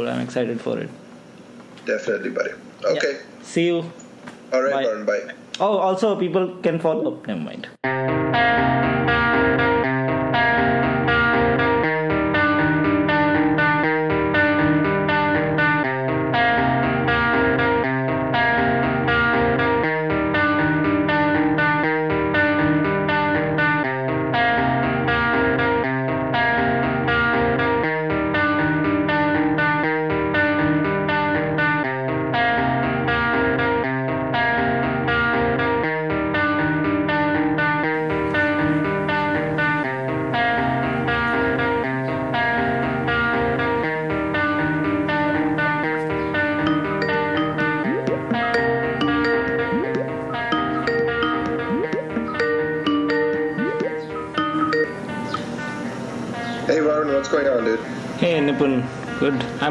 I'm excited for it. Definitely, buddy. Okay. Yeah. See you. All right, Bye. Varun. Bye. Oh, also people can follow. Never mind.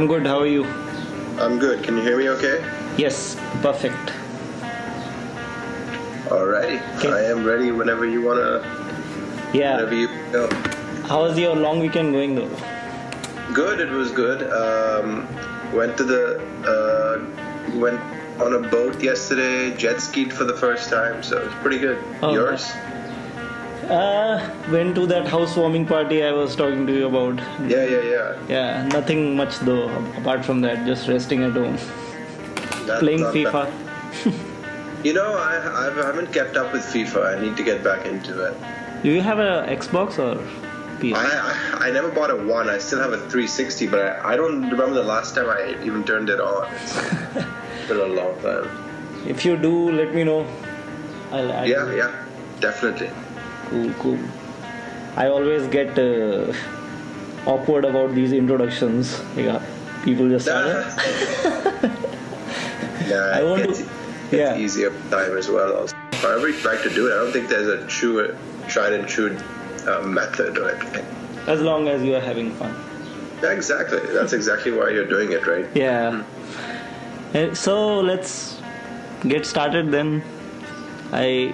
I'm good. How are you? I'm good. Can you hear me okay? Yes, perfect. Alrighty. Okay. I am ready whenever you wanna. Yeah. Whenever you go. How was your long weekend going though? Good. It was good. Um, went to the. Uh, went on a boat yesterday. Jet skied for the first time, so it was pretty good. Oh, Yours? Uh, went to that housewarming party I was talking to you about. Yeah, yeah, yeah. Yeah, nothing much though. Apart from that, just resting at home, That's playing FIFA. You know, I, I haven't kept up with FIFA. I need to get back into it. Do you have a Xbox or PS? I, I I never bought a one. I still have a 360, but I, I don't remember the last time I even turned it on. It's been a long time. If you do, let me know. I'll add Yeah, yeah, definitely. Cool, cool. I always get uh, awkward about these introductions. Yeah, people just start. yeah, I want it's, to- it's yeah. easier time as well. Also. However you like to do it, I don't think there's a true, tried and true uh, method or anything. as long as you are having fun. Yeah, exactly. That's exactly why you're doing it, right? Yeah. Uh, So let's get started then. I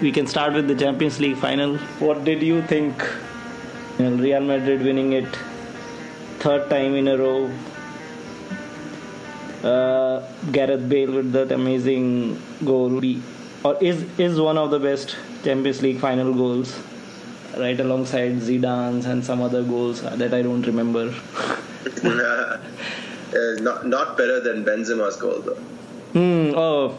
we can start with the Champions League final. What did you think? Well, Real Madrid winning it third time in a row. Uh, Gareth Bale with that amazing goal, Be- or is is one of the best Champions League final goals, right alongside Zidane's and some other goals that I don't remember. uh, not not better than Benzema's goal though. Hmm. Oh.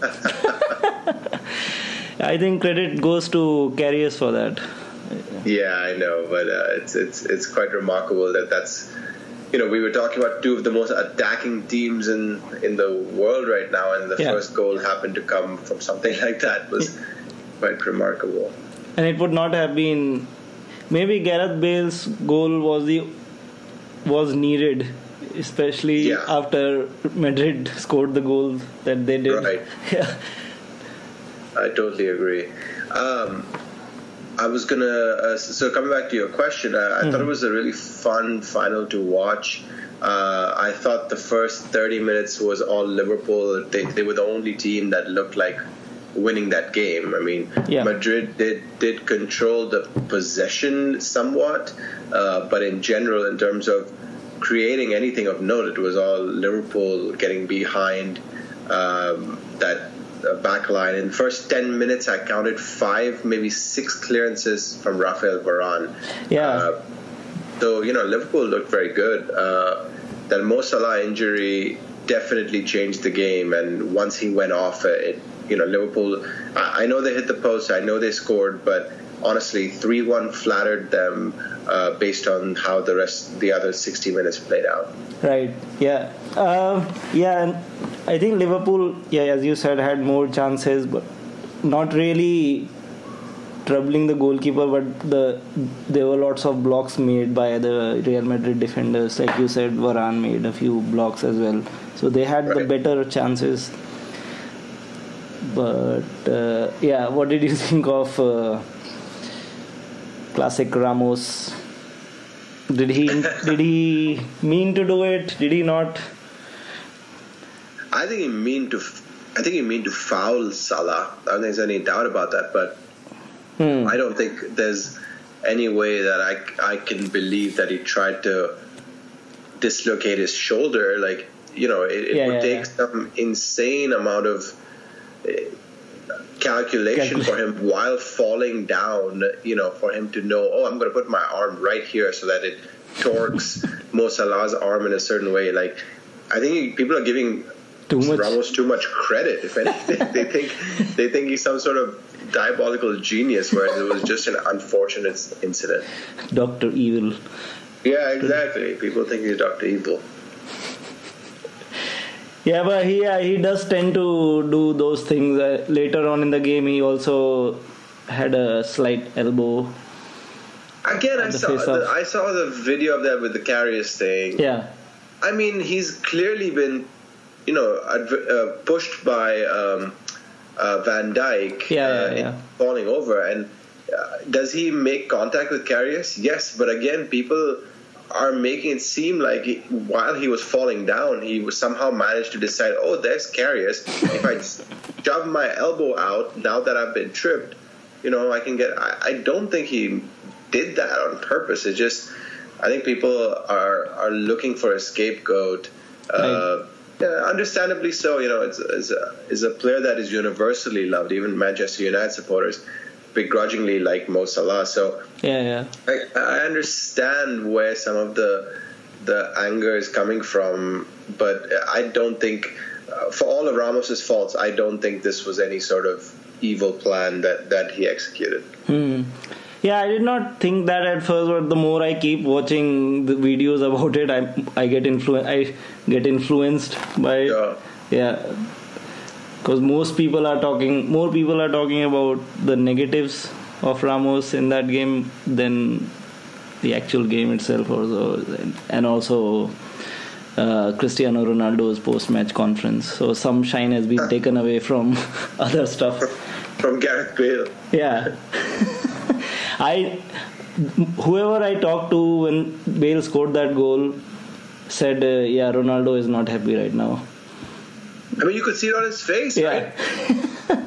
I think credit goes to Karius for that. Yeah, I know, but uh, it's it's it's quite remarkable that that's you know we were talking about two of the most attacking teams in in the world right now, and the Yeah. first goal happened to come from something like that was quite remarkable. And it would not have been. Maybe Gareth Bale's goal was the was needed, especially Yeah. after Madrid scored the goal that they did. Right. Yeah. I totally agree. Um, I was gonna uh, so coming back to your question, I, I thought it was a really fun final to watch. Uh, I thought the first 30 minutes was all Liverpool. They, they were the only team that looked like winning that game. I mean, Yeah. Madrid did did control the possession somewhat, uh, but in general, in terms of creating anything of note, it was all Liverpool getting behind um, that uh, back line. In the first 10 minutes, I counted five, maybe six clearances from Rafael Varane. Yeah. Uh, so, you know, Liverpool looked very good. Uh, that Mo Salah injury definitely changed the game, and once he went off, it, you know, Liverpool. I, I know they hit the post, I know they scored, but honestly, three-one flattered them uh, based on how the rest, the other 60 minutes played out. Right. Yeah. Um yeah. And I think Liverpool, yeah, as you said, had more chances, but not really troubling the goalkeeper. But the there were lots of blocks made by the Real Madrid defenders, like you said. Varane made a few blocks as well, so they had the better chances. But uh, yeah, what did you think of uh, classic Ramos? Did he did he mean to do it? Did he not? I think he mean to. I think he mean to foul Salah. I don't think there's any doubt about that. But Hmm. I don't think there's any way that I, I can believe that he tried to dislocate his shoulder. Like you know, it, it Yeah, would yeah, take yeah. some insane amount of calculation for him while falling down. You know, for him to know, oh, I'm going to put my arm right here so that it torques Mo Salah's arm in a certain way. Like, I think people are giving Too much. Ramos too much credit. If anything, they think they think he's some sort of diabolical genius, whereas it was just an unfortunate incident. Doctor Evil. Yeah, exactly. People think he's Doctor Evil. Yeah, but he yeah, he does tend to do those things. Uh, later on in the game, he also had a slight elbow. Again, I saw the. I saw the video of that with the Karius thing. Yeah, I mean, he's clearly been, you know, uh, pushed by um, uh, Van Dijk. Yeah, uh, yeah, yeah. Falling over, and uh, does he make contact with Karius? Yes, but again, people are making it seem like he, while he was falling down, he was somehow managed to decide, oh, there's Karius. if I shove my elbow out now that I've been tripped, you know, I can get. I, I don't think he did that on purpose. It just, I think people are are looking for a scapegoat. Uh, yeah, understandably so. You know, it's, it's, a, it's a player that is universally loved. Even Manchester United supporters begrudgingly like Mo Salah. So yeah, yeah. I, I understand where some of the the anger is coming from, but I don't think, uh, for all of Ramos's faults, I don't think this was any sort of evil plan that that he executed. Hmm. Yeah, I did not think that at first, but the more I keep watching the videos about it, I I get influ- I get influenced by Yeah. yeah, because most people are talking, more people are talking about the negatives of Ramos in that game than the actual game itself, also, and also. Uh, Cristiano Ronaldo's post-match conference, so some shine has been taken away from other stuff. From Gareth Bale. Yeah. I whoever I talked to when Bale scored that goal said, uh, "Yeah, Ronaldo is not happy right now." I mean, you could see it on his face, Yeah. right?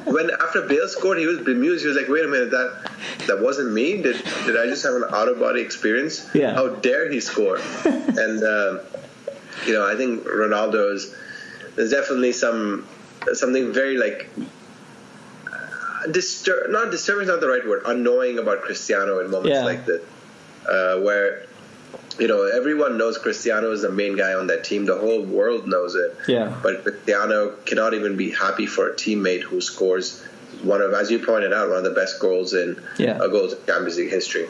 When after Bale scored, he was bemused. He was like, "Wait a minute, that that wasn't me. Did did I just have an out of body experience? Yeah. How dare he score?" and um, you know, I think Ronaldo's there's definitely some something very like uh, distur- not disturbing is not the right word annoying about Cristiano in moments Yeah. like this uh, where you know everyone knows Cristiano is the main guy on that team the whole world knows it Yeah. but Cristiano cannot even be happy for a teammate who scores one of as you pointed out one of the best goals in Yeah. a goals in Champions League history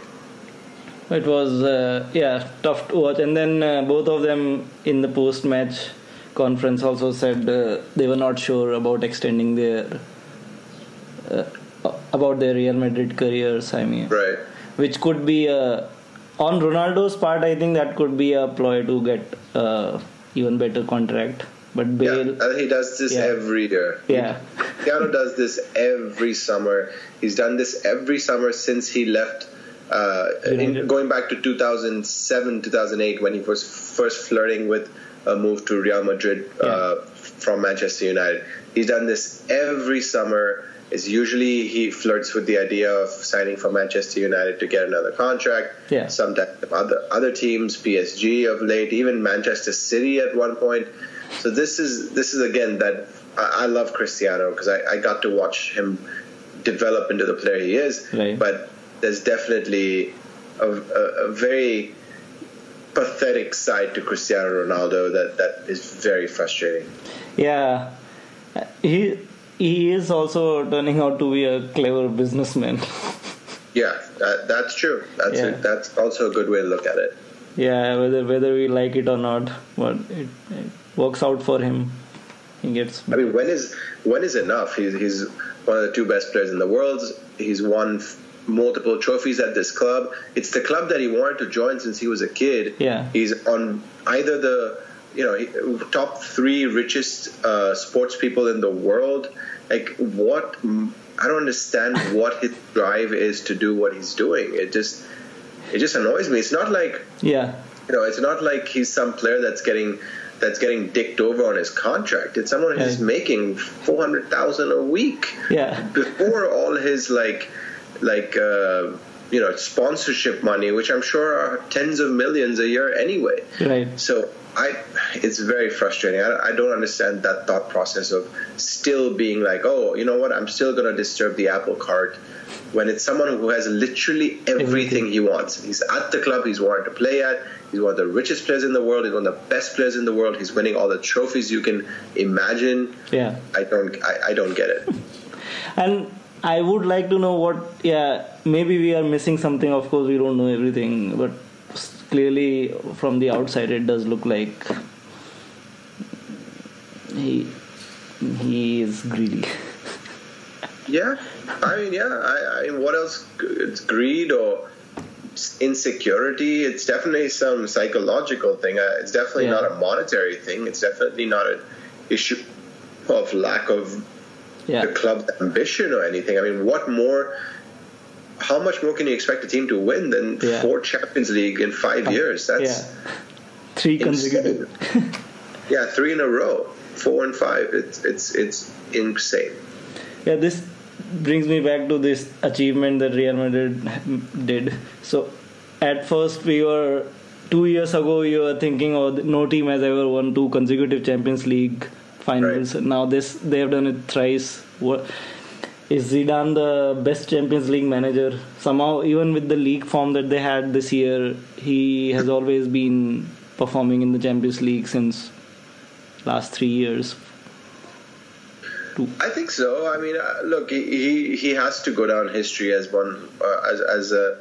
It was uh, yeah tough to watch, and then uh, both of them in the post-match conference also said uh, they were not sure about extending their uh, about their Real Madrid careers. I mean, right which could be a on Ronaldo's part. I think that could be a ploy to get uh, even better contract. But Bale, and he does this Yeah. every year yeah, Cristiano does this every summer. He's done this every summer since he left. Uh, in, going back to 2007, 2008, when he was first flirting with a move to Real Madrid uh, from Manchester United. He's done this every summer. It's usually he flirts with the idea of signing for Manchester United to get another contract. Yeah. Sometimes other other teams, PSG of late, even Manchester City at one point. So this is this is again that I, I love Cristiano because I, I got to watch him develop into the player he is. Right. But there's definitely a, a, a very pathetic side to Cristiano Ronaldo that, that is very frustrating. yeah. He he is also turning out to be a clever businessman. Yeah, that, that's true. That's Yeah. a, that's also a good way to look at it. yeah, whether whether we like it or not, but it, it works out for him. He gets I mean, when is when is enough? He's he's one of the two best players in the world. He's won f- multiple trophies at this club. It's the club that he wanted to join since he was a kid. Yeah. He's on either the you know top three richest uh, sports people in the world. Like what? I don't understand what his drive is to do what he's doing. It just it just annoys me. It's not like yeah, you know, it's not like he's some player that's getting that's getting dicked over on his contract. It's someone who's Yeah. making four hundred thousand a week yeah, before all his like like uh, you know sponsorship money, which I'm sure are tens of millions a year anyway. Right. So I, it's very frustrating. I, I don't understand that thought process of still being like, oh, you know what? I'm still going to disturb the apple cart when it's someone who has literally everything, everything, he wants. He's at the club he's wanted to play at. He's one of the richest players in the world. He's one of the best players in the world. He's winning all the trophies you can imagine. Yeah. I don't. I, I don't get it. and I would like to know what. Yeah, maybe we are missing something. Of course, we don't know everything, but clearly from the outside, it does look like he he is greedy. Yeah, I mean, yeah. I, I what else? It's greed or insecurity. It's definitely some psychological thing. Uh, it's definitely yeah. not a monetary thing. It's definitely not an issue of lack of yeah. the club's ambition or anything. I mean, what more? How much more can you expect a team to win than yeah. four Champions League in five years? That's three consecutive. yeah, three in a row, four and five. It's it's it's insane. Yeah, this brings me back to this achievement that Real Madrid did. So, at first, we were two years ago, you were thinking, oh, no team has ever won two consecutive Champions League finals. Right. Now, this they have done it thrice. What is Zidane the best Champions League manager? Somehow, even with the league form that they had this year, he has always been performing in the Champions League since last three years, I think so. I mean, uh, look, he, he has to go down history as one uh, as as a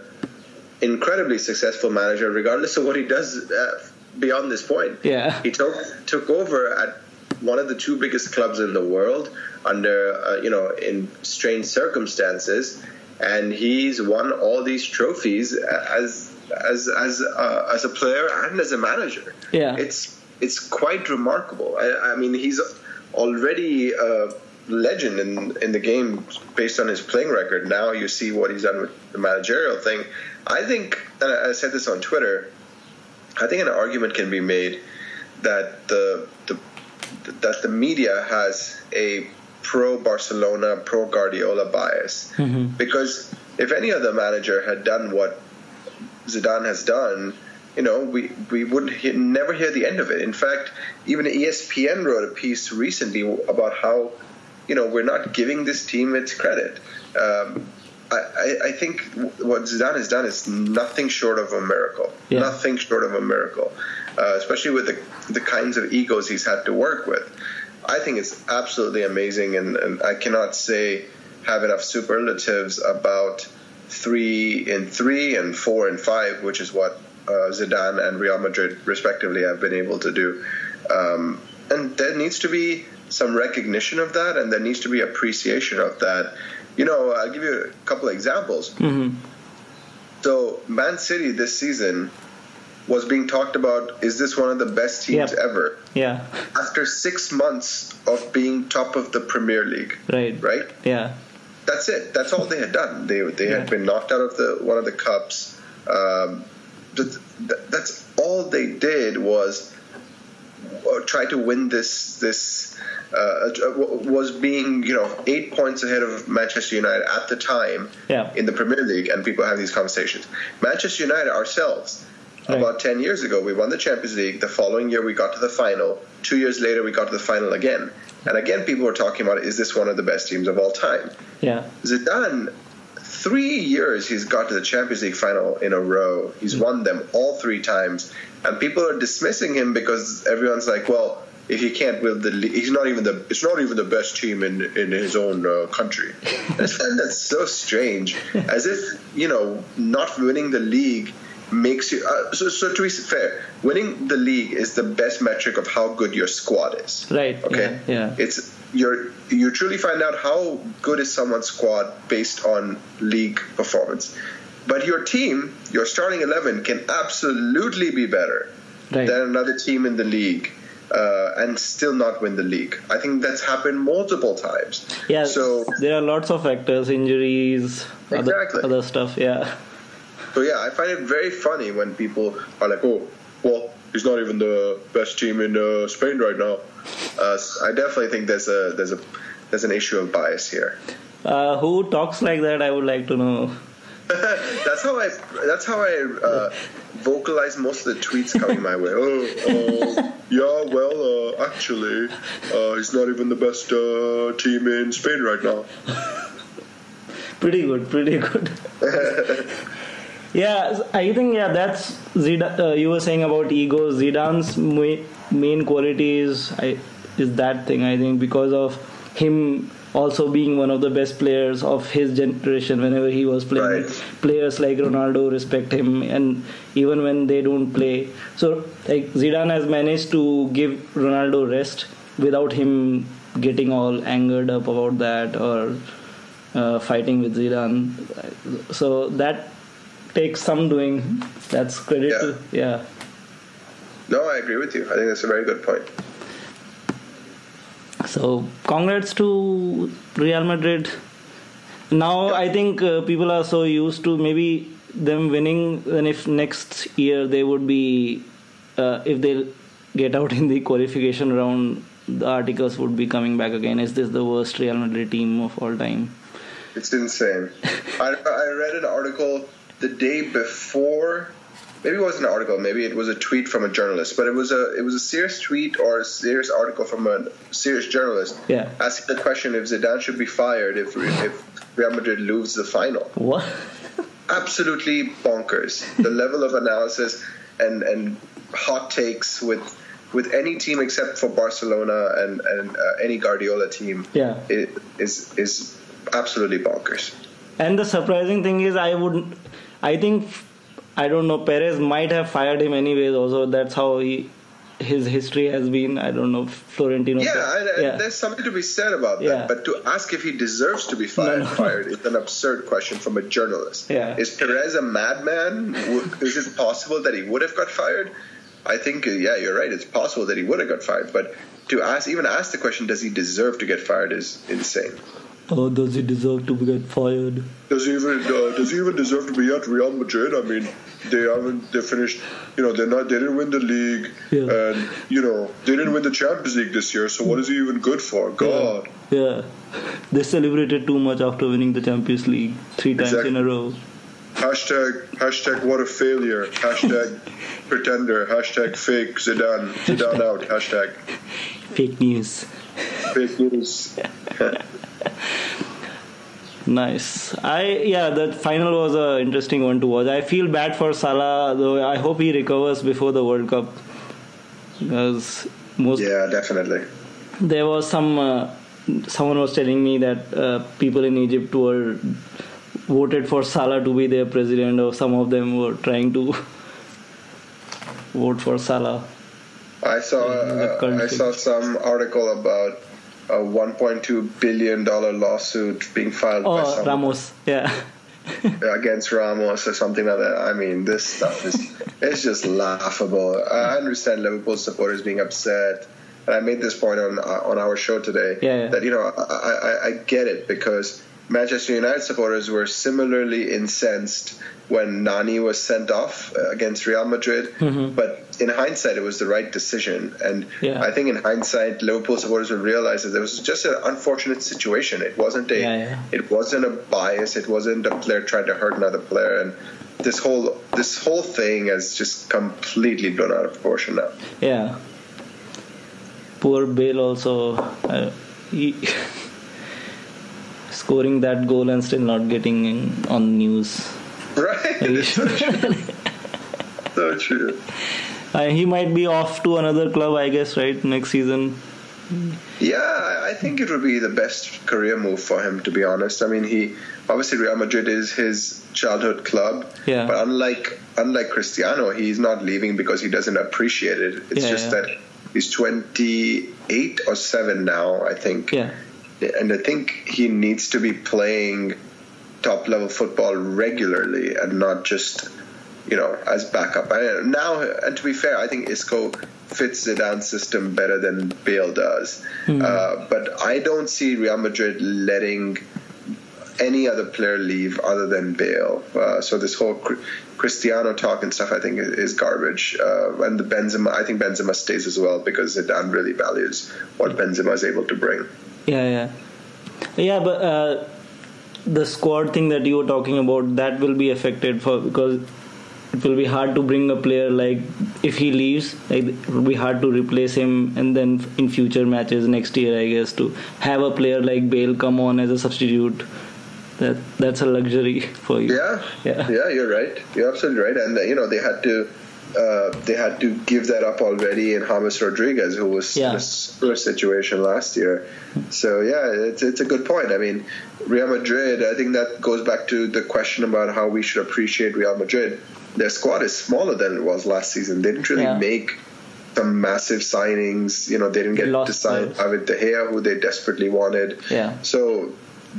incredibly successful manager, regardless of what he does uh, beyond this point. Yeah, he took took over at one of the two biggest clubs in the world under uh, you know in strange circumstances, and he's won all these trophies as as as uh, as a player and as a manager. Yeah, it's it's quite remarkable. I, I mean, he's already a legend in in the game based on his playing record. Now you see what he's done with the managerial thing. I think, and I said this on Twitter. I think an argument can be made that the, the that the media has a pro Barcelona, pro Guardiola bias mm-hmm. because if any other manager had done what Zidane has done, you know, we, we would hear, never hear the end of it. In fact, even ESPN wrote a piece recently about how, you know, we're not giving this team its credit. Um, I, I, think what Zidane has done is nothing short of a miracle. Yeah. Nothing short of a miracle, uh, especially with the, the kinds of egos he's had to work with. I think it's absolutely amazing, and, and I cannot say have enough superlatives about three in three and four and five, which is what uh, Zidane and Real Madrid, respectively, have been able to do. Um, and there needs to be some recognition of that, and there needs to be appreciation of that. You know, I'll give you a couple of examples. Mm-hmm. So, Man City this season was being talked about is this one of the best teams yep. ever? Yeah. After six months of being top of the Premier League. Right. Right? Yeah. That's it. That's all they had done. They, they yeah. had been knocked out of the one of the cups. Um, that's all they did was uh, try to win this this uh, was being you know eight points ahead of Manchester United at the time yeah. in the Premier League, and people have these conversations. Manchester United ourselves. Right. About 10 years ago, we won the Champions League. The following year, we got to the final. Two years later, we got to the final again. And again, people were talking about is this one of the best teams of all time? Yeah. Zidane three years he's got to the Champions League final in a row. He's won them all three times, and people are dismissing him because everyone's like, well. If he can't win the league, he's not even the. It's not even the best team in in his own uh, country. I find that so strange. As if you know, not winning the league makes you. Uh, so, so to be fair, winning the league is the best metric of how good your squad is. Right. Okay. Yeah. yeah. It's you're you truly find out how good is someone's squad based on league performance. But your team, your starting eleven, can absolutely be better right. than another team in the league. Uh, and still not win the league. I think that's happened multiple times. Yeah. So there are lots of factors, injuries, exactly. other, other stuff. Yeah. So yeah, I find it very funny when people are like, "Oh, well, he's not even the best team in uh, Spain right now." Uh, I definitely think there's a there's a there's an issue of bias here. Uh, who talks like that? I would like to know. that's how I. That's how I uh, vocalize most of the tweets coming my way. Oh, oh yeah. Well, uh, actually, uh, he's not even the best uh, team in Spain right now. pretty good. Pretty good. Yeah, I think yeah. That's Zidane. Uh, you were saying about ego. Zidane's main quality is I, is that thing. I think because of him also being one of the best players of his generation whenever he was playing Right. players like ronaldo respect him and even when they don't play so like zidane has managed to give ronaldo rest without him getting all angered up about that or uh, fighting with zidane so that takes some doing that's credit Yeah. to yeah No, I agree with you. I think that's a very good point. So, congrats to Real Madrid. Now, I think uh, people are so used to maybe them winning, and if next year they would be, uh, if they get out in the qualification round, the articles would be coming back again. Is this the worst Real Madrid team of all time? It's insane. I, I read an article the day before. Maybe it wasn't an article. Maybe it was a tweet from a journalist. But it was a it was a serious tweet or a serious article from a serious journalist Yeah. asking the question if Zidane should be fired if if Real Madrid loses the final. What? Absolutely bonkers. the level of analysis and and hot takes with with any team except for Barcelona and and uh, any Guardiola team Yeah. is is absolutely bonkers. And the surprising thing is, I wouldn't. I think I don't know. Perez might have fired him anyways. Also, that's how he his history has been. I don't know Florentino. Yeah, yeah. there's something to be said about that. Yeah. But to ask if he deserves to be fired, no. fired is an absurd question from a journalist. Yeah. Is Perez a madman? Is it possible that he would have got fired? I think, uh, yeah, you're right. It's possible that he would have got fired. But to ask, even ask the question, does he deserve to get fired, is insane. Does he deserve to get fired? Does he even uh, does he even deserve to be at Real Madrid? I mean, they haven't they finished. You know, they're not. They didn't win the league, Yeah. and you know they didn't win the Champions League this year. So what is he even good for? God. Yeah, they celebrated too much after winning the Champions League three times Exactly. in a row. Hashtag hashtag what a failure. Hashtag pretender. Hashtag fake Zidane. Zidane out. Hashtag Fake news. Fake news. Nice. I yeah, the final was a interesting one to watch. I feel bad for Salah though. I hope he recovers before the World Cup because most Yeah, definitely. there was some uh, someone was telling me that uh, people in Egypt were voted for Salah to be their president, or some of them were trying to vote for Salah. I saw uh, I saw some article about a 1.2 billion dollar lawsuit being filed by Oh, someone. Ramos, yeah, against Ramos or something like that. I mean, this stuff is it's just laughable. I understand Liverpool supporters being upset, and I made this point on uh, on our show today Yeah, yeah. that you know I, I, I get it because Manchester United supporters were similarly incensed when Nani was sent off uh, against Real Madrid, but in hindsight, it was the right decision. And Mm-hmm. Yeah. I think in hindsight, Liverpool supporters will realize that it was just an unfortunate situation. It wasn't a Yeah, yeah. it wasn't a bias. It wasn't a player trying to hurt another player. And this whole this whole thing has just completely blown out of proportion now. yeah. Poor Bale also, uh, he scoring that goal and still not getting in, on news. Right? So true. so true. Uh, he might be off to another club, I guess, right next season. Yeah, I think it would be the best career move for him, to be honest. I mean, he obviously Real Madrid is his childhood club, Yeah. but unlike unlike Cristiano, he's not leaving because he doesn't appreciate it. It's Yeah, just yeah. that he's 28 or seven now, I think. Yeah, and I think he needs to be playing top level football regularly and not just you know as backup. I, now, and to be fair, I think Isco fits Zidane's system better than Bale does. Uh, but I don't see Real Madrid letting any other player leave other than Bale. Uh, so this whole Cristiano talk and stuff, I think, is, is garbage. Uh, and the Benzema, I think Benzema stays as well because Zidane really values what Benzema is able to bring. Yeah, yeah, yeah. But uh, the squad thing that you were talking about that will be affected for because it will be hard to bring a player like if he leaves like it will be hard to replace him and then in future matches next year i guess to have a player like bale come on as a substitute that that's a luxury for you Yeah, Yeah. yeah, you're right. You're absolutely right. And uh, you know they had to uh, they had to give that up already in James Rodriguez, who was Yeah. in a similar situation last year. So yeah, it's it's a good point. I mean, Real Madrid. I think that goes back to the question about how we should appreciate Real Madrid. Their squad is smaller than it was last season. They didn't really Yeah. make some massive signings. You know, they didn't get Lost to sign. David De Gea, who they desperately wanted. Yeah. So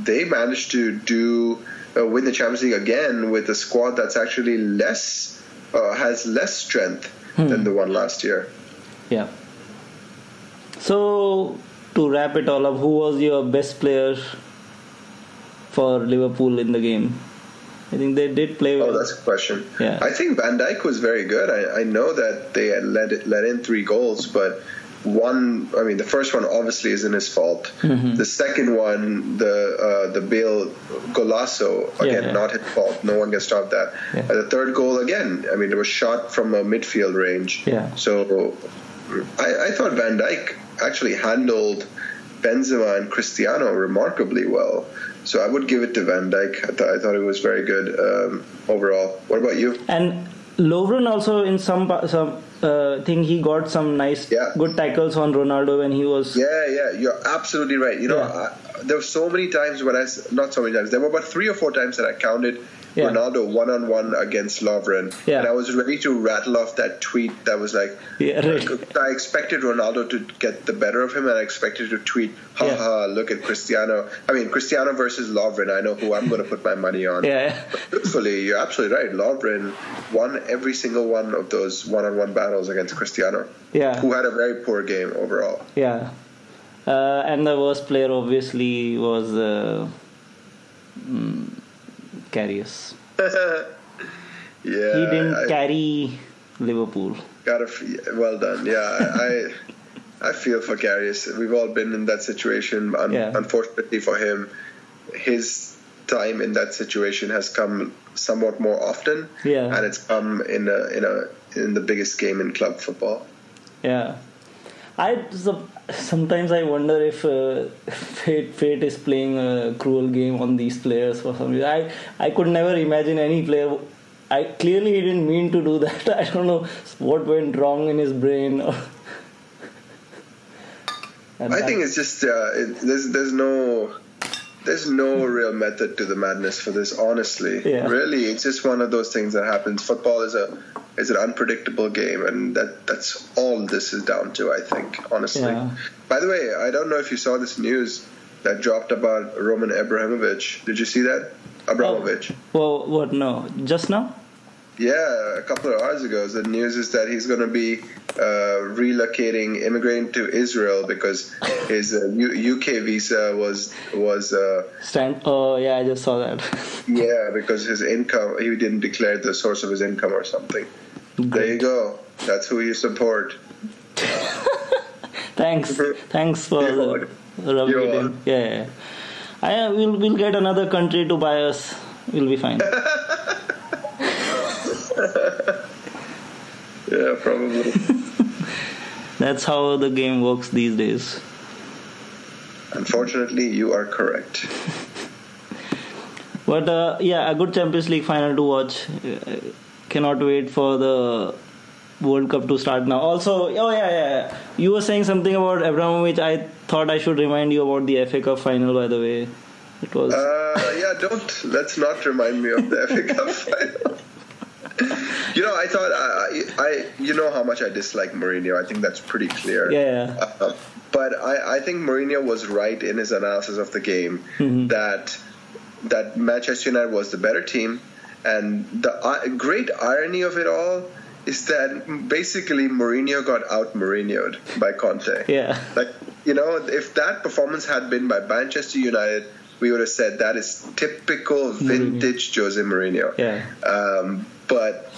they managed to do uh, win the Champions League again with a squad that's actually less uh, has less strength Hmm. than the one last year. Yeah. So to wrap it all up, who was your best player for Liverpool in the game? I think they did play Well. Oh, that's a question. Yeah. I think Van Dijk was very good. I, I know that they had let it, let in three goals, but one, I mean, the first one obviously isn't his fault. Mm-hmm. The second one, the uh, the Bale Golasso, again, Yeah, yeah. not his fault. No one can stop that. Yeah. And the third goal, again, I mean, it was shot from a midfield range. Yeah. So I, I thought Van Dijk actually handled Benzema and Cristiano remarkably well. So I would give it to Van Dijk. I, th- I thought it was very good um, overall. What about you? And Lovren also in some some uh, thing he got some nice Yeah. good tackles on Ronaldo when he was Yeah, yeah, you're absolutely right. You know, Yeah. I, there were so many times when I, not so many times, there were about three or four times that I counted Yeah. Ronaldo one on one against Lovren. Yeah. And I was ready to rattle off that tweet that was like, Yeah, right. I expected Ronaldo to get the better of him, and I expected to tweet, ha Yeah. ha, look at Cristiano. I mean, Cristiano versus Lovren, I know who I'm going to put my money on. yeah Truthfully, you're absolutely right. Lovren won every single one of those one on one battles against Cristiano, yeah who had a very poor game overall. yeah uh, and the worst player obviously was uh, Karius. Yeah, he didn't I, carry Liverpool. got a well done. Yeah, I I feel for Karius. We've all been in that situation. Un- Yeah. Unfortunately for him, his time in that situation has come somewhat more often, Yeah. and it's come in a in a in the biggest game in club football. Yeah, I sometimes I wonder if uh, fate fate is playing a cruel game on these players for some reason. I I could never imagine any player. I clearly he didn't mean to do that. I don't know what went wrong in his brain. Or, I think it's just uh, it, there's there's no there's no real method to the madness for this. Honestly, Yeah. really, it's just one of those things that happens. Football is a is an unpredictable game, and that that's all this is down to. I think, honestly. Yeah. By the way, I don't know if you saw this news that dropped about Roman Abramovich. Did you see that? Oh, Abramovich. oh, Well, what? No, just now. Yeah, a couple of hours ago, the news is that he's going to be uh, relocating, immigrating to Israel because his uh, U- UK visa was was uh, Stand. Oh yeah, I just saw that. yeah because his income he didn't declare the source of his income or something. There you go. That's who you support. Thanks, thanks for You're rubbing You're it in. Yeah, yeah. I we'll we'll get another country to buy us. We'll be fine. Yeah, probably. That's how the game works these days. Unfortunately, you are correct. But uh, yeah, a good Champions League final to watch. Uh, cannot wait for the World Cup to start now. Also, oh yeah, yeah, yeah. You were saying something about Abramovich. I thought I should remind you about the FA Cup final. By the way, it was. Uh, yeah, don't let's not remind me of the FA Cup final. You know, I thought I, I, you know how much I dislike Mourinho. I think that's pretty clear. yeah, Uh, but I, I think Mourinho was right in his analysis of the game Mhm. that that Manchester United was the better team, and the uh, great irony of it all is that basically Mourinho got out Mourinhoed by Conte. yeah, Like you know, if that performance had been by Manchester United, we would have said that is typical vintage Jose Mourinho. yeah. Um, but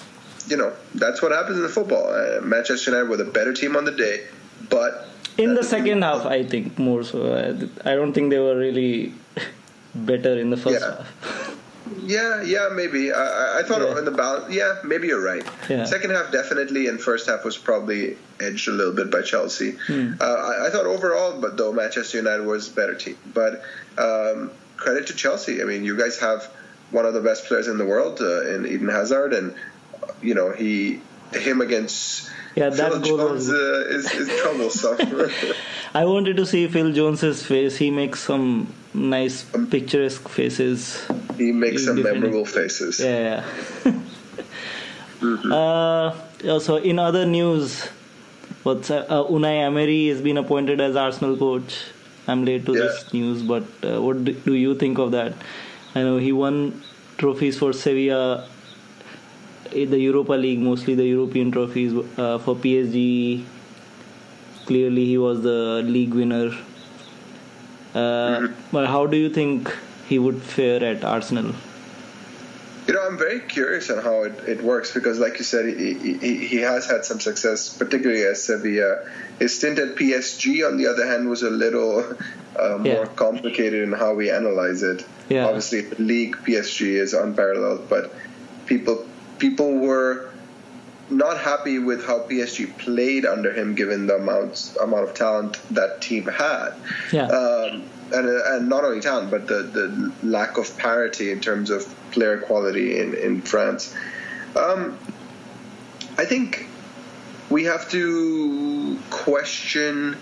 you know, that's what happens in football. Uh, Manchester United were the better team on the day, but In the second half, I think more so. I, I don't think they were really better in the first Yeah. half. Yeah, yeah, maybe. I, I- thought Yeah. in the balance. Yeah, maybe you're right. Yeah. Second half definitely, and first half was probably edged a little bit by Chelsea. Hmm. Uh, I, I thought overall, but though Manchester United was a better team. But um, credit to Chelsea. I mean, you guys have one of the best players in the world uh, in Eden Hazard, and you know he him against. Yeah, that Phil goal Jones was- uh, is, is troublesome. I wanted to see Phil Jones's face. He makes some nice picturesque faces. he makes some memorable faces. Yeah. yeah. uh, also, in other news, what's uh, uh, Unai Emery has been appointed as Arsenal coach. I'm late to Yeah. this news, but uh, what do, do you think of that? I know he won trophies for Sevilla, in the Europa League, mostly the European trophies uh, for PSG. Clearly, he was the league winner. Uh, But how do you think he would fare at Arsenal? Know, I'm very curious on how it, it works because, like you said, he, he, he has had some success, particularly at Sevilla. His stint at PSG, on the other hand, was a little uh, more Yeah. complicated in how we analyze it. Yeah. Obviously, the league PSG is unparalleled, but people people were not happy with how PSG played under him, given the amount amount of talent that team had. Yeah. Um, and, and not only talent, but the, the lack of parity in terms of player quality in, in France. Um, I think we have to question.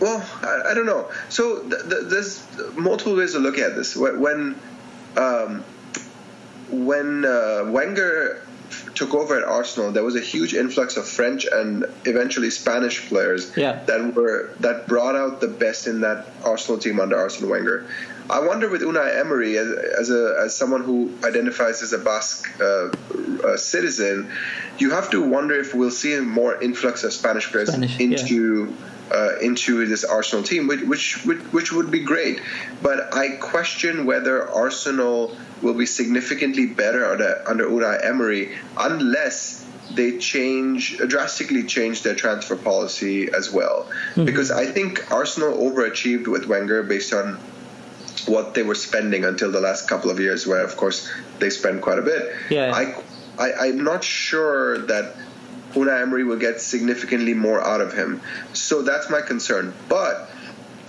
Well, I, I don't know. So th- th- there's multiple ways to look at this. When when, um, when uh, Wenger took over at Arsenal, there was a huge influx of French and eventually Spanish players Yeah. that were that brought out the best in that Arsenal team under Arsene Wenger. I wonder with Unai Emery as, as a as someone who identifies as a Basque uh, uh, citizen, you have to wonder if we'll see a more influx of Spanish players Spanish, yeah. into uh, into this Arsenal team, which, which which which would be great. But I question whether Arsenal will be significantly better under, under Unai Emery unless they change drastically change their transfer policy as well. Because I think Arsenal overachieved with Wenger based on what they were spending until the last couple of years, where of course they spend quite a bit. Yeah. I, I I'm not sure that Unai Emery will get significantly more out of him. So that's my concern. But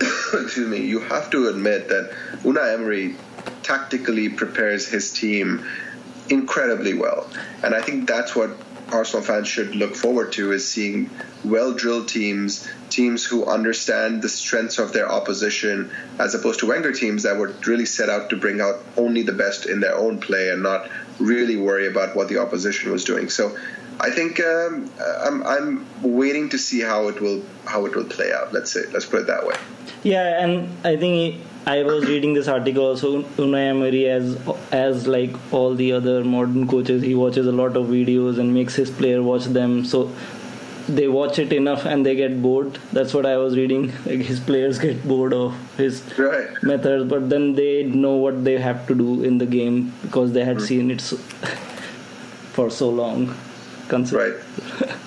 excuse me, you have to admit that Unai Emery tactically prepares his team incredibly well. And I think that's what Arsenal fans should look forward to is seeing well drilled teams, teams who understand the strengths of their opposition, as opposed to Wenger teams that were really set out to bring out only the best in their own play and not really worry about what the opposition was doing. So I think um, I'm, I'm waiting to see how it will how it will play out. Let's say let's put it that way. Yeah, and I think I was reading this article also. Unai Emery, as as like all the other modern coaches, he watches a lot of videos and makes his player watch them. So they watch it enough and they get bored. That's what I was reading. Like his players get bored of his Right. methods, but then they know what they have to do in the game because they had hmm. seen it so, for so long. Consider- Right.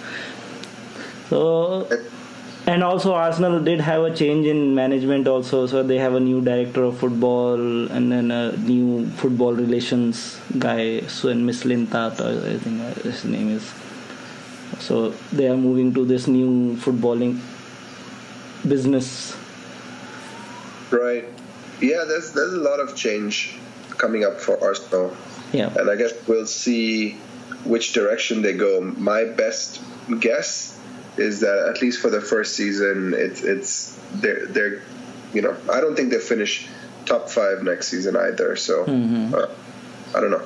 So, and also Arsenal did have a change in management also. So they have a new director of football and then a new football relations guy, Sven Mislintat, or I think his name is. So they are moving to this new footballing business. Right. Yeah, there's there's a lot of change coming up for Arsenal, Yeah. and I guess we'll see which direction they go. My best guess is that at least for the first season, it's it's they're they're you know I don't think they finish top five next season either. So uh, I don't know.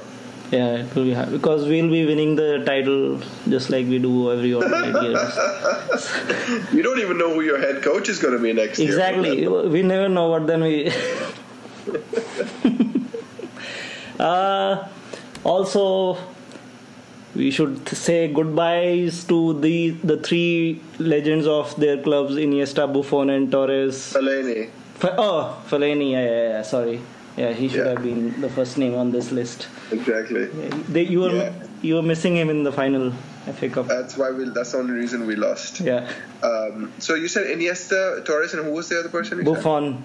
Yeah, it will be hard because we'll be winning the title just like we do every other years. You don't even know who your head coach is going to be next year. Exactly. We never know what then we. uh, also, we should say goodbyes to the the three legends of their clubs: Iniesta, Buffon, and Torres. Fellaini. F- oh, Fellaini. Yeah, yeah, yeah. Sorry. Yeah, he should Yeah. have been the first name on this list. Exactly. They, you were Yeah. you were missing him in the final FA Cup. That's why we. That's the only reason we lost. yeah, Um, so you said Iniesta, Torres, and who was the other person? Buffon.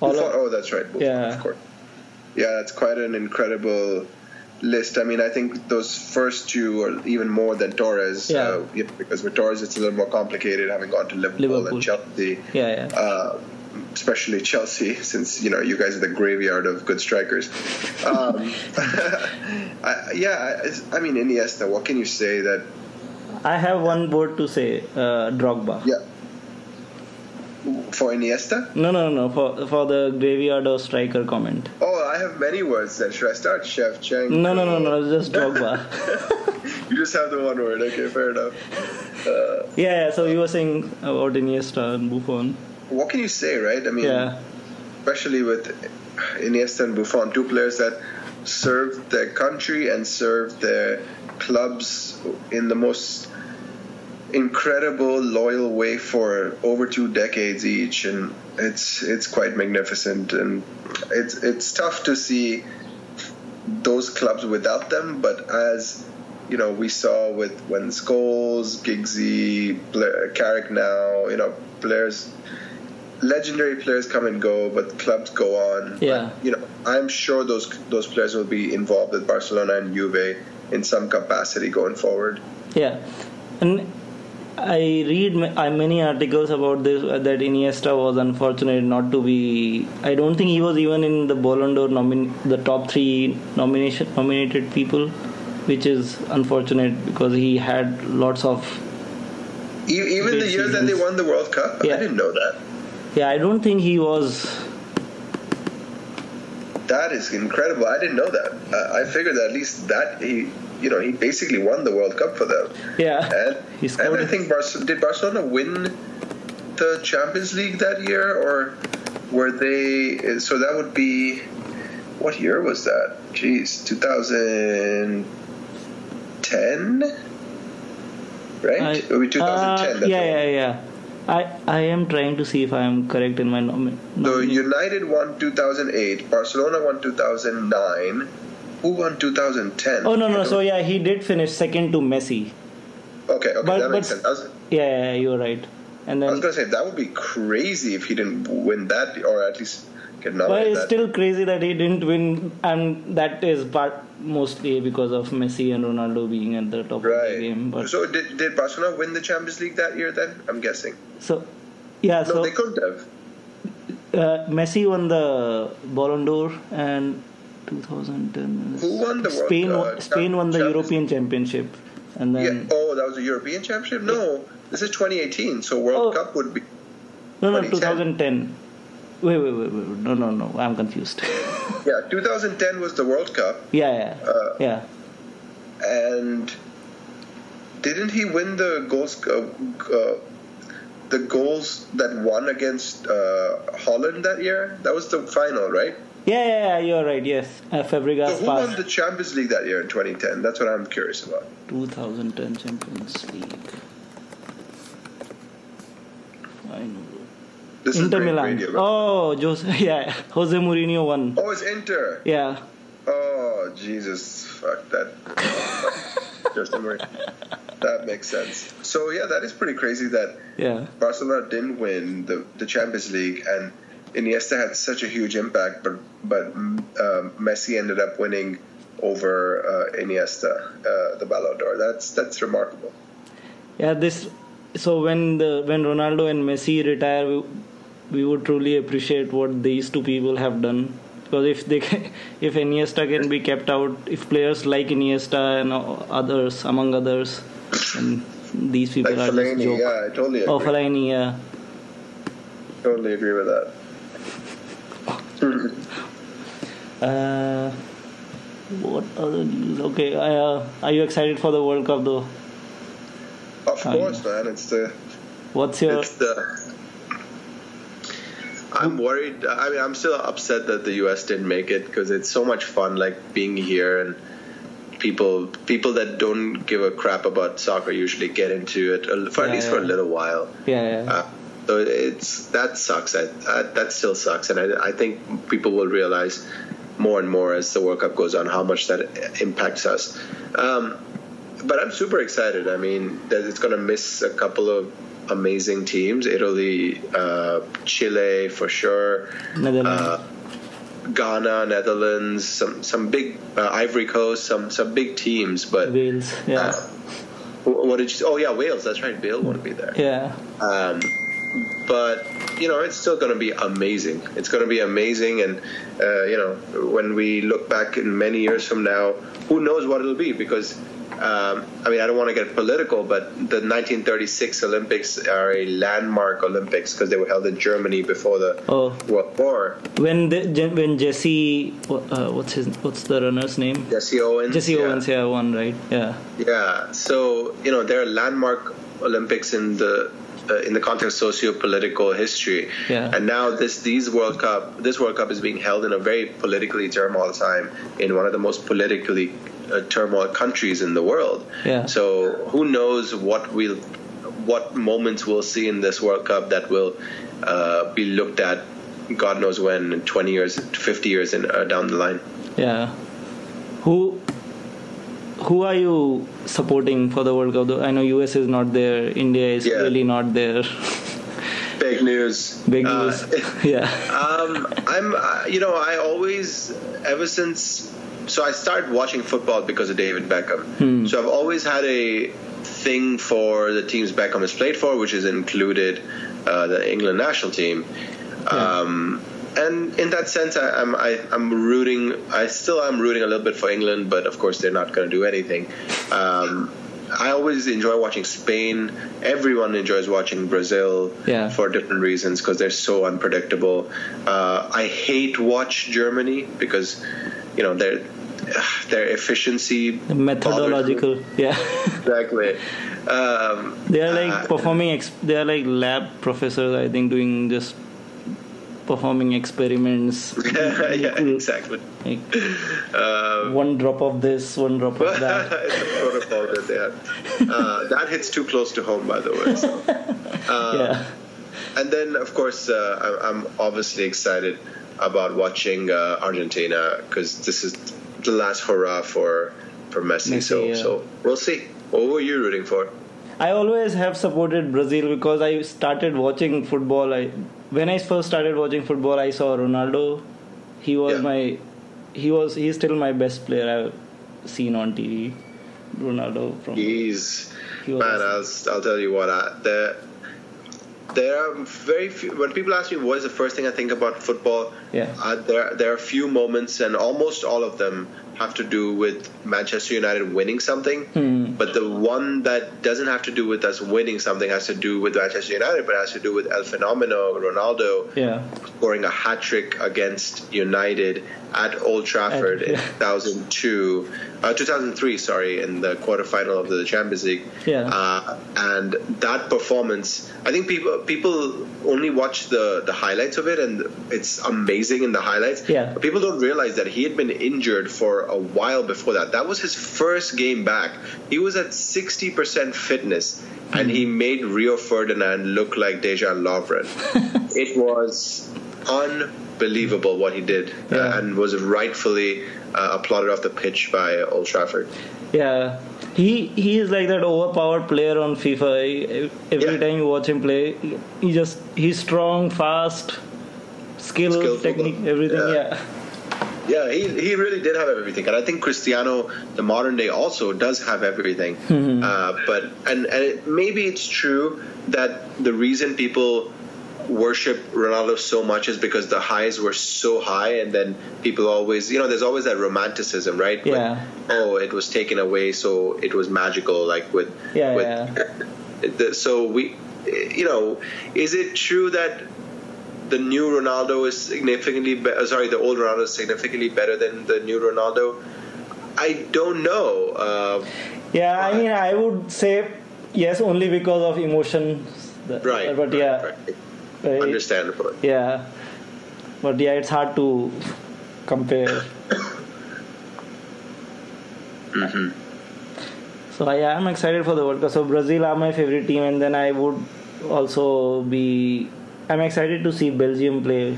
Buffon, oh, that's right. Buffon, Yeah. of course. Yeah, that's quite an incredible list. I mean, I think those first two are even more than Torres. Yeah. Uh, because with Torres, it's a little more complicated, having gone to Liverpool, Liverpool. and Chelsea. Yeah, yeah. Uh, especially Chelsea, since you know you guys are the graveyard of good strikers. Um, I, yeah, I, I mean Iniesta. What can you say that? I have one word to say. Uh, Drogba. Yeah, for Iniesta. No, no, no. For for the graveyard or striker comment. Oh, I have many words. Then should I start, Chef Cheng? No, no, no, no. Just Drogba. you just have the one word. Okay, fair enough. Uh, yeah, yeah. So you were saying about Iniesta and Buffon. what can you say, right? I mean, Yeah. especially with Iniesta and Buffon, two players that served their country and served their clubs in the most incredible, loyal way for over two decades each, and it's it's quite magnificent, and it's it's tough to see those clubs without them, but as you know, we saw with when Scholes, Giggsy, Blair, Carrick now, you know, players legendary players come and go, but clubs go on. Yeah. But, you know, I'm sure those those players will be involved with Barcelona and Juve in some capacity going forward. Yeah, and I read many articles about this uh, that Iniesta was unfortunate not to be. I don't think he was even in the Ballon d'Or nomin- the top three nomination nominated people, which is unfortunate because he had lots of. E- Even the year that they won the World Cup, Yeah. I didn't know that. Yeah, I don't think he was. That is incredible. I didn't know that. Uh, I figured that at least that he, you know, he basically won the World Cup for them. Yeah, And, he scored and I think Barcelona, did Barcelona win the Champions League that year, or were they? So that would be what year was that? Jeez, 2010, right? I- it would be 2010. uh, yeah, yeah, yeah. I I am trying to see if I am correct in my nomin. So United won 2008. Barcelona won 2009. Who won 2010? Oh no no! So yeah, he did finish second to Messi. Okay, okay, But- that makes but- sense. Was, Yeah, yeah, you're right. And then I was gonna say that would be crazy if he didn't win that, or at least get nominated. but it's that. still crazy that he didn't win, and that is part mostly because of Messi and Ronaldo being at the top of the game. But so did did Barcelona win the Champions League that year? Then I'm guessing. so, yeah, No, so they couldn't have. uh, Messi won the Ballon d'Or and 2010. Who won the World Spain? Cup? Spain won the Champions- European Championship, and then yeah. Oh, that was a European Championship. No, this is 2018. So World Oh. Cup would be. no, no, 2010. 2010. Wait, wait, wait, wait, no, no, no, I'm confused. Yeah, 2010 was the World Cup, yeah, yeah, Uh, yeah. and didn't he win the goals? Uh, uh, the goals that won against uh, Holland that year. That was the final, right? Yeah, yeah, yeah, you're right. Yes, uh, Fabregas So who won the Champions League that year in 2010? That's what I'm curious about. 2010 Champions League. I know. This Inter Milan. radio. Oh, Jose, yeah, Jose Mourinho won. Oh, it's Inter. Yeah, Oh, Jesus. Fuck that. A minute. That makes sense. So, yeah, that is pretty crazy that yeah, Barcelona didn't win the, the Champions League and Iniesta had such a huge impact, but but um, Messi ended up winning over uh, Iniesta, uh, the Ballon d'Or. That's that's remarkable. yeah. This. So when the when Ronaldo and Messi retire, we, we would truly appreciate what these two people have done. Because if they can, if Iniesta can be kept out, if players like Iniesta and others among others, and these people Like are just Fellaini, joke. yeah, I totally agree. Oh, Fellaini, yeah. Totally agree with that. Uh, what other news? Okay, uh, are you excited for the World Cup though? Of course, man. It's the What's your It's the. I'm worried. I mean, I'm still upset that the U.S. didn't make it because it's so much fun, like being here and people people that don't give a crap about soccer usually get into it uh, for at Yeah, least for a little while. yeah yeah Uh, so it's that sucks. I, I, that still sucks, and I, I think people will realize more and more as the World Cup goes on how much that impacts us. Um, but I'm super excited. I mean, it's going to miss a couple of amazing teams. Italy, uh, Chile for sure. Netherlands. Uh, Ghana, Netherlands, some some big uh, Ivory Coast, some some big teams. But Wales. Yeah. uh, what did you? Oh yeah, Wales. That's right. Bale won't be there. yeah. Um, but you know, it's still going to be amazing. It's going to be amazing, and uh, you know, when we look back in many years from now, who knows what it'll be? Because um, I mean, I don't want to get political, but the 1936 Olympics are a landmark Olympics because they were held in Germany before the Oh. World War. When the, when Jesse uh, what's his what's the runner's name? Jesse Owens. Jesse yeah. Owens, yeah, won right. Yeah. Yeah, so you know they're a landmark Olympics in the uh, in the context of socio-political history. Yeah. And now this these World Cup this World Cup is being held in a very politically turmoil time in one of the most politically uh, turmoil countries in the world. Yeah. So who knows what we'll what moments we'll see in this World Cup that will uh, be looked at. God knows when, 20 years, 50 years in, uh, down the line. Yeah. Who who are you supporting for the World Cup? I know US is not there, India is Yeah. really not there. Big news. Big Uh, news. yeah. um, I'm, uh, you know, I always, ever since, so I started watching football because of David Beckham. So I've always had a thing for the teams Beckham has played for, which has included uh, the England national team. Um, and in that sense, I, I'm I, I'm rooting. I still am rooting a little bit for England, but of course they're not going to do anything. Um, I always enjoy watching Spain. Everyone enjoys watching Brazil Yeah. for different reasons because they're so unpredictable. Uh, I hate watch Germany because you know their their efficiency methodological. Yeah. exactly. Um, they are like uh, performing. Ex- they are like lab professors. I think doing just performing experiments. yeah, exactly. Like Um, one drop of this, one drop of that. it's a protocol that they have. Uh, that hits too close to home, by the way. So. Uh, yeah. And then, of course, uh, I'm obviously excited about watching uh, Argentina because this is the last hurrah for for Messi. Messi, so, yeah. so we'll see. What were you rooting for? I always have supported Brazil because I started watching football. I when I first started watching football, I saw Ronaldo. He was Yeah. my he was he's still my best player I've seen on TV. Ronaldo from He's He man. I'll I'll tell you what. I, there there are very few. When people ask me what is the first thing I think about football, Yeah. uh, there there are a few moments, and almost all of them have to do with Manchester United winning something. Hmm. But the one that doesn't have to do with us winning something has to do with Manchester United, but has to do with El Fenomeno, Ronaldo, yeah scoring a hat trick against United at Old Trafford At- in 2002, uh, 2003, sorry, in the quarterfinal of the Champions League. Yeah. Uh, and that performance, I think people people only watch the the highlights of it, and it's amazing in the highlights. Yeah. But people don't realize that he had been injured for a while before that. That was his first game back. He was at 60% fitness, and he made Rio Ferdinand look like Dejan Lovren. it was unbelievable what he did, uh, and was rightfully uh, applauded off the pitch by Old Trafford. yeah he he is like that overpowered player on FIFA. Every Yeah. time you watch him play, he just he's strong, fast, skill, Skillful, technique, everything. yeah. yeah. Yeah, he, he really did have everything, and I think Cristiano, the modern day, also does have everything. Hmm, hmm, hmm. Uh, but and and it, maybe it's true that the reason people worship Ronaldo so much is because the highs were so high, and then people always, you know, there's always that romanticism, right? Yeah. oh, it was taken away, so it was magical, like with Yeah, with yeah. the, so we, you know, is it true that the new Ronaldo is significantly be- uh, sorry, the old Ronaldo is significantly better than the new Ronaldo? I don't know. Uh, Yeah, I mean, I would say yes, only because of emotions. right. But right, yeah, right. uh, understandable. yeah. But yeah, it's hard to compare. hmm So yeah, I'm excited for the World Cup. So Brazil are my favorite team, and then I would also be. I'm excited to see Belgium play.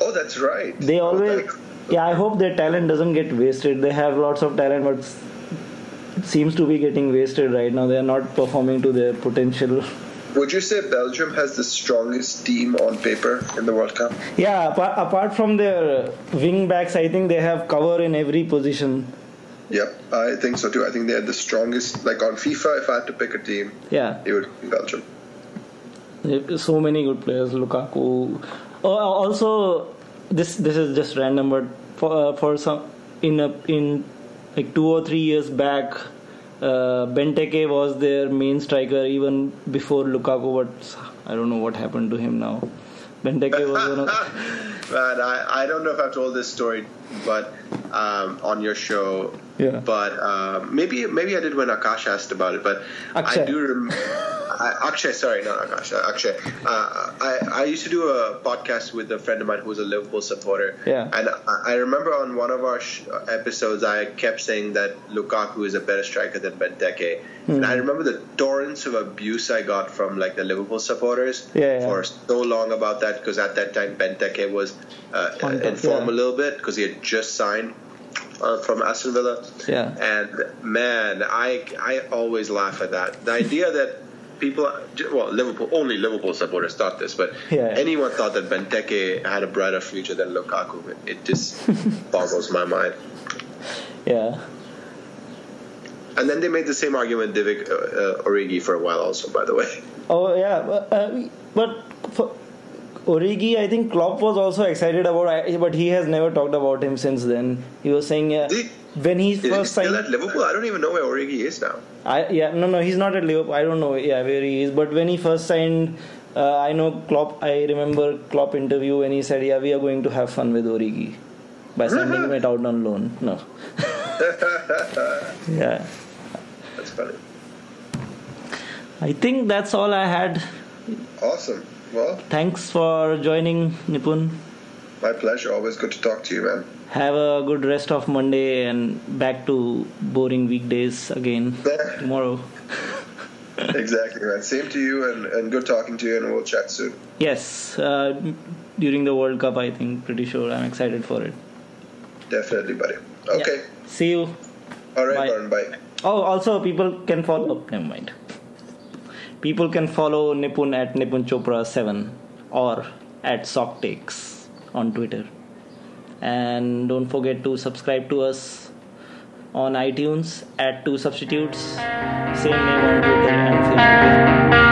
Oh, that's right. They Oh, always, thanks. yeah. I hope their talent doesn't get wasted. They have lots of talent, but it seems to be getting wasted right now. They are not performing to their potential. Would you say Belgium has the strongest team on paper in the World Cup? Yeah, apart, apart from their wing backs, I think they have cover in every position. Yep, I think so too. I think they had the strongest. Like on FIFA, if I had to pick a team, Yeah, it would be Belgium. So many good players. Lukaku. Oh, also, this this is just random, but for uh, for some in a, in like two or three years back, uh, Benteke was their main striker even before Lukaku. But I don't know what happened to him now. Benteke was one of Man, I, I don't know if I've told this story, but um, on your show. Yeah. But uh, maybe maybe I did when Akash asked about it. But Akshay. I do rem- I, Akshay, sorry, not Akash. uh, Akshay. Uh, I I used to do a podcast with a friend of mine who was a Liverpool supporter. Yeah. And I, I remember on one of our sh- episodes, I kept saying that Lukaku is a better striker than Benteke. And I remember the torrents of abuse I got from like the Liverpool supporters Yeah, yeah. for so long about that because at that time Benteke was uh, in form yeah. a little bit because he had just signed uh, from Aston Villa. Yeah. And man, I I always laugh at that. The idea that people, well, Liverpool only Liverpool supporters thought this, but Yeah. anyone thought that Benteke had a brighter future than Lukaku. It just boggles my mind. yeah. And then they made the same argument Divock uh, uh, Origi for a while, also, by the way. Oh yeah, but, uh, but for Origi, I think Klopp was also excited about, but he has never talked about him since then. He was saying uh, when he Is first still signed. at Liverpool? I don't even know where Origi is now. I yeah no no he's not at Liverpool. I don't know yeah where he is. But when he first signed, uh, I know Klopp. I remember Klopp interview when he said yeah we are going to have fun with Origi by sending him out on loan. No. yeah. That's funny. I think that's all I had. Awesome. Well, Thanks for joining, Nipun. My pleasure. Always good to talk to you, man. Have a good rest of Monday and back to boring weekdays again tomorrow. exactly, man. Same to you, and, and good talking to you, and we'll chat soon. Yes, uh, during the World Cup, I think pretty sure I'm excited for it. Definitely, buddy. Okay. Yeah. See you. All right, Bye. Varun. Bye. Oh, also people can follow. Oh, never mind. People can follow Nipun at Nipun Chopra seven or at Sock Takes on Twitter, and don't forget to subscribe to us on iTunes at Two Substitutes. Same name on Twitter and Facebook.